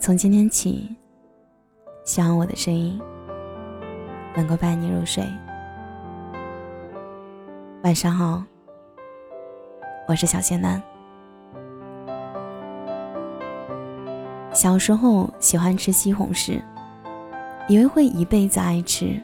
从今天起，希望我的声音能够伴你入睡。晚上好，我是小仙男。小时候喜欢吃西红柿，以为会一辈子爱吃。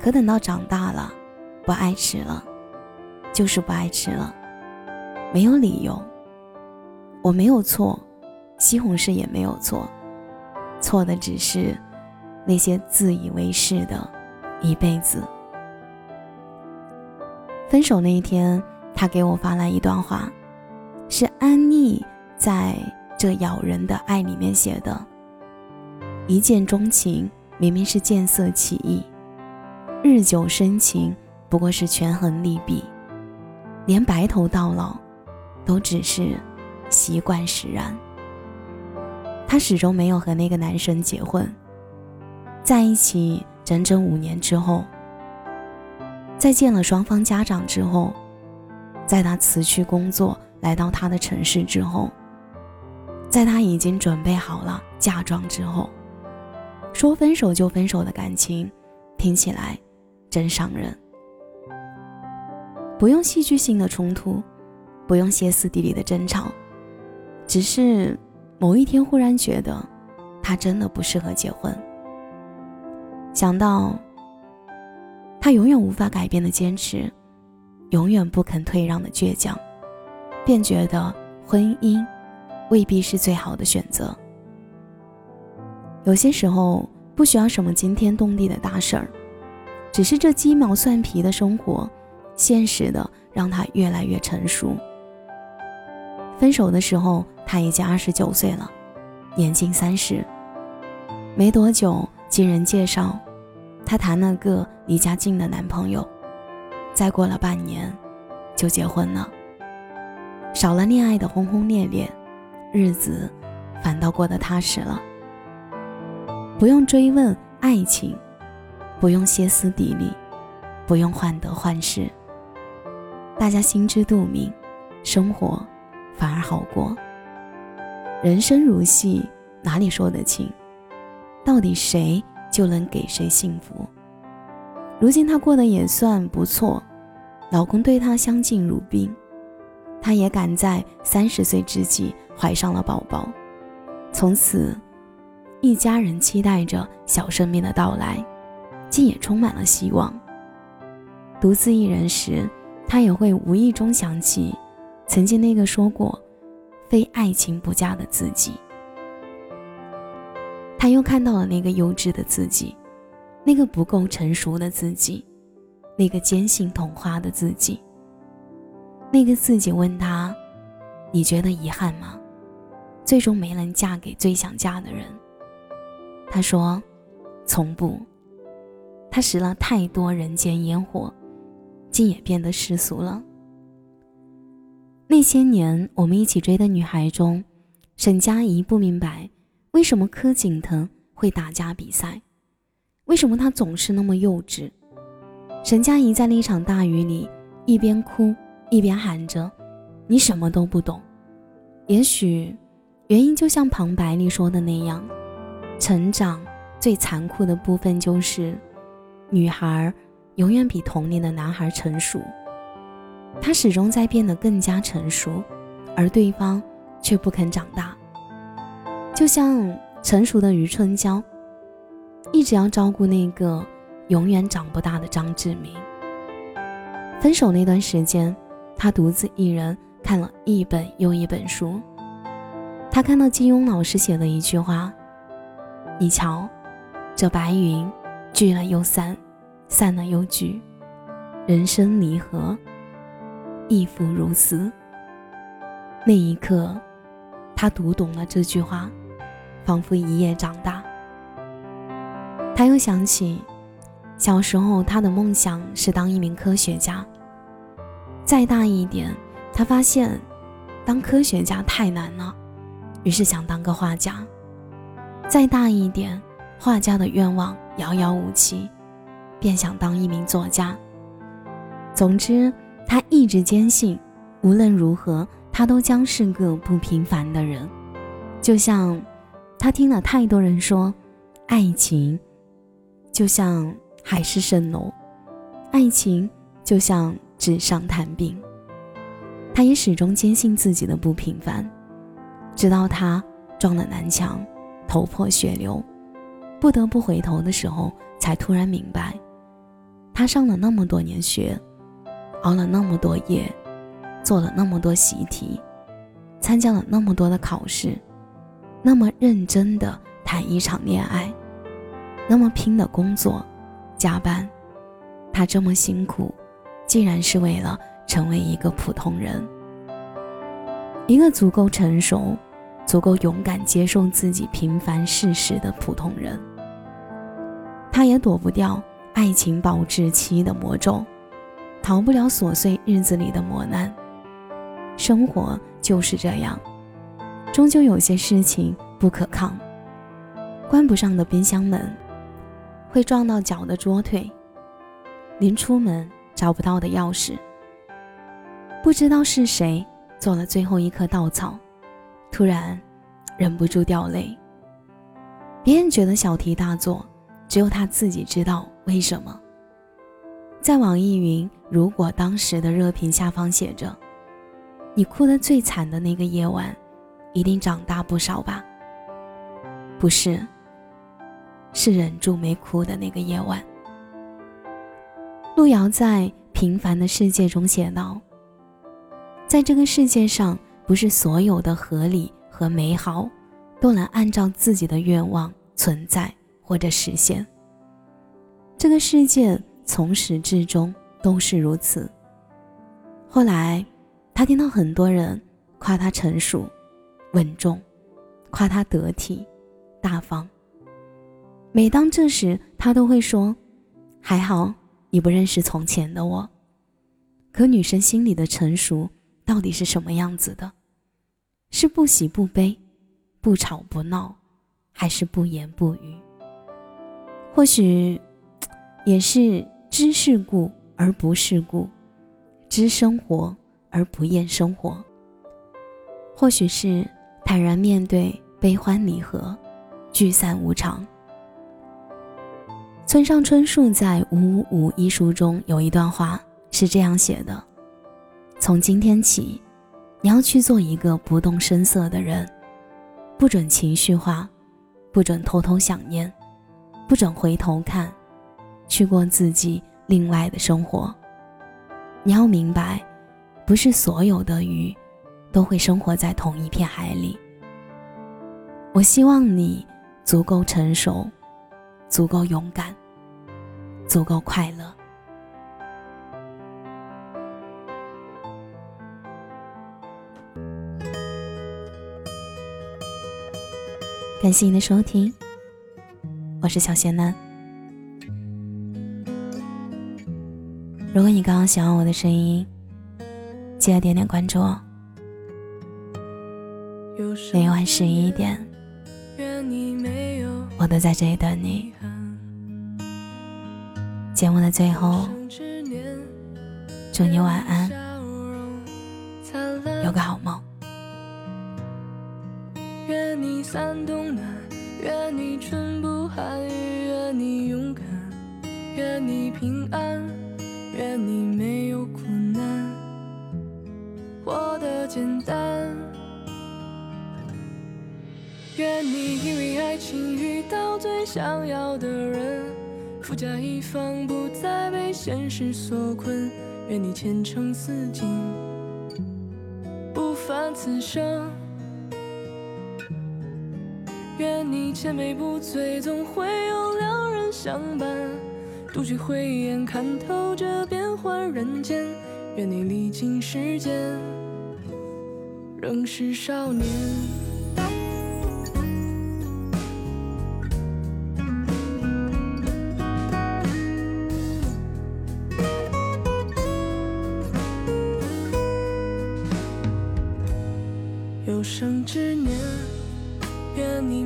可等到长大了，不爱吃了，就是不爱吃了，没有理由。我没有错，西红柿也没有错，错的只是那些自以为是的一辈子。分手那一天，他给我发来一段话，是安妮在这咬人的爱里面写的：“一见钟情明明是见色起意，日久生情不过是权衡利弊，连白头到老，都只是。”习惯使然，她始终没有和那个男生结婚。在一起整整五年之后，在见了双方家长之后，在他辞去工作来到他的城市之后，在他已经准备好了嫁妆之后，说分手就分手的感情，听起来真伤人。不用戏剧性的冲突，不用歇斯底里的争吵。只是某一天忽然觉得，他真的不适合结婚。想到他永远无法改变的坚持，永远不肯退让的倔强，便觉得婚姻未必是最好的选择。有些时候不需要什么惊天动地的大事儿，只是这鸡毛蒜皮的生活，现实的让他越来越成熟。分手的时候。他已经二十九岁了，年近三十。没多久，经人介绍，他谈了个离家近的男朋友。再过了半年，就结婚了。少了恋爱的轰轰烈烈，日子反倒过得踏实了。不用追问爱情，不用歇斯底里，不用患得患失。大家心知肚明，生活反而好过。人生如戏，哪里说得清？到底谁就能给谁幸福？如今她过得也算不错，老公对她相敬如宾，她也赶在三十岁之际怀上了宝宝。从此，一家人期待着小生命的到来，竟也充满了希望。独自一人时，她也会无意中想起曾经那个说过。非爱情不嫁的自己，他又看到了那个幼稚的自己，那个不够成熟的自己，那个坚信童话的自己。那个自己问他：“你觉得遗憾吗？最终没能嫁给最想嫁的人。”他说：“从不。”他食了太多人间烟火，竟也变得世俗了。那些年我们一起追的女孩中，沈佳宜不明白为什么柯景腾会打架比赛，为什么他总是那么幼稚。沈佳宜在那场大雨里一边哭一边喊着：“你什么都不懂。”也许原因就像旁白里说的那样，成长最残酷的部分就是，女孩永远比同龄的男孩成熟。他始终在变得更加成熟，而对方却不肯长大。就像成熟的余春娇，一直要照顾那个永远长不大的张志明。分手那段时间，他独自一人看了一本又一本书。他看到金庸老师写的一句话：“你瞧，这白云聚了又散，散了又聚，人生离合。”亦复如斯。那一刻，他读懂了这句话，仿佛一夜长大。他又想起，小时候他的梦想是当一名科学家。再大一点，他发现当科学家太难了，于是想当个画家。再大一点，画家的愿望遥遥无期，便想当一名作家。总之。他一直坚信，无论如何，他都将是个不平凡的人。就像他听了太多人说，爱情就像海市蜃楼，爱情就像纸上谈兵。他也始终坚信自己的不平凡，直到他撞了南墙，头破血流，不得不回头的时候，才突然明白，他上了那么多年学，熬了那么多夜，做了那么多习题，参加了那么多的考试，那么认真的谈一场恋爱，那么拼的工作，加班，他这么辛苦，竟然是为了。成为一个普通人，一个足够成熟、足够勇敢接受自己平凡事实的普通人。他也躲不掉爱情保质期的魔咒，逃不了琐碎日子里的磨难。生活就是这样，终究有些事情不可抗。关不上的冰箱门，会撞到脚的桌腿，临出门找不到的钥匙。不知道是谁做了最后一颗稻草，突然忍不住掉泪。别人觉得小题大做，只有他自己知道为什么。在网易云“如果当时”的热评下方写着：“你哭得最惨的那个夜晚，一定长大不少吧？”不是，是忍住没哭的那个夜晚。路遥在《平凡的世界》中写道。在这个世界上，不是所有的合理和美好，都能按照自己的愿望存在或者实现。这个世界从始至终都是如此。后来，他听到很多人夸他成熟、稳重，夸他得体、大方。每当这时，他都会说：“还好你不认识从前的我。”可女生心里的成熟。到底是什么样子的？是不喜不悲，不吵不闹，还是不言不语？或许，也是知世故而不世故，知生活而不厌生活。或许是坦然面对悲欢离合，聚散无常。村上春树在《五五五》一书中有一段话是这样写的。从今天起，你要去做一个不动声色的人，不准情绪化，不准偷偷想念，不准回头看，去过自己另外的生活。你要明白，不是所有的鱼都会生活在同一片海里。我希望你足够成熟，足够勇敢，足够快乐。感谢你的收听，我是小仙男。如果你刚刚喜欢我的声音，记得点点关注哦。每晚十一点，我都在这里等你。节目的最后，祝你晚安，有个好梦。愿你三冬暖，愿你春不寒，愿你勇敢，愿你平安，愿你没有苦难，活得简单。愿你因为爱情遇到最想要的人，富甲一方，不再被现实所困。愿你前程似锦，不凡此生。愿你千杯不醉，总会有良人相伴；独具慧眼，看透这变幻人间。愿你历经时间，仍是少年。有生之年。愿你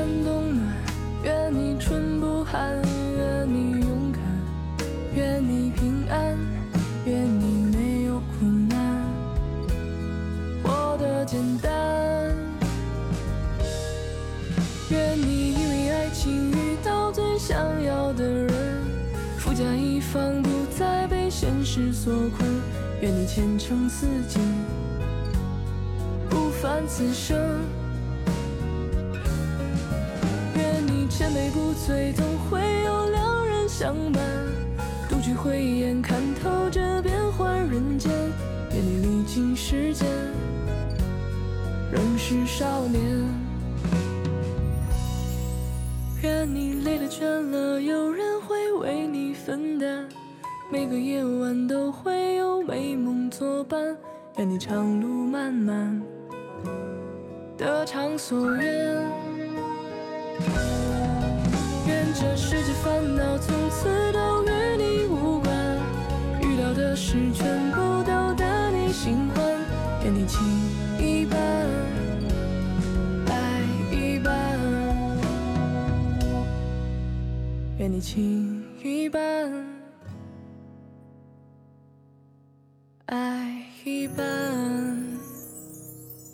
愿你伞冬暖。愿憾，愿你勇敢，愿你平安，愿你没有苦难，活得简单。愿你因为爱情遇到最想要的人，富甲一方，不再被现实所困。愿你前程似锦，不凡此生。千杯不醉，总会有良人相伴。独具慧眼，看透这变幻人间。愿你历经时间，仍是少年。愿你累了倦了，有人会为你分担。每个夜晚都会有美梦作伴，愿你长路漫漫，得偿所愿。这世界烦恼从此都远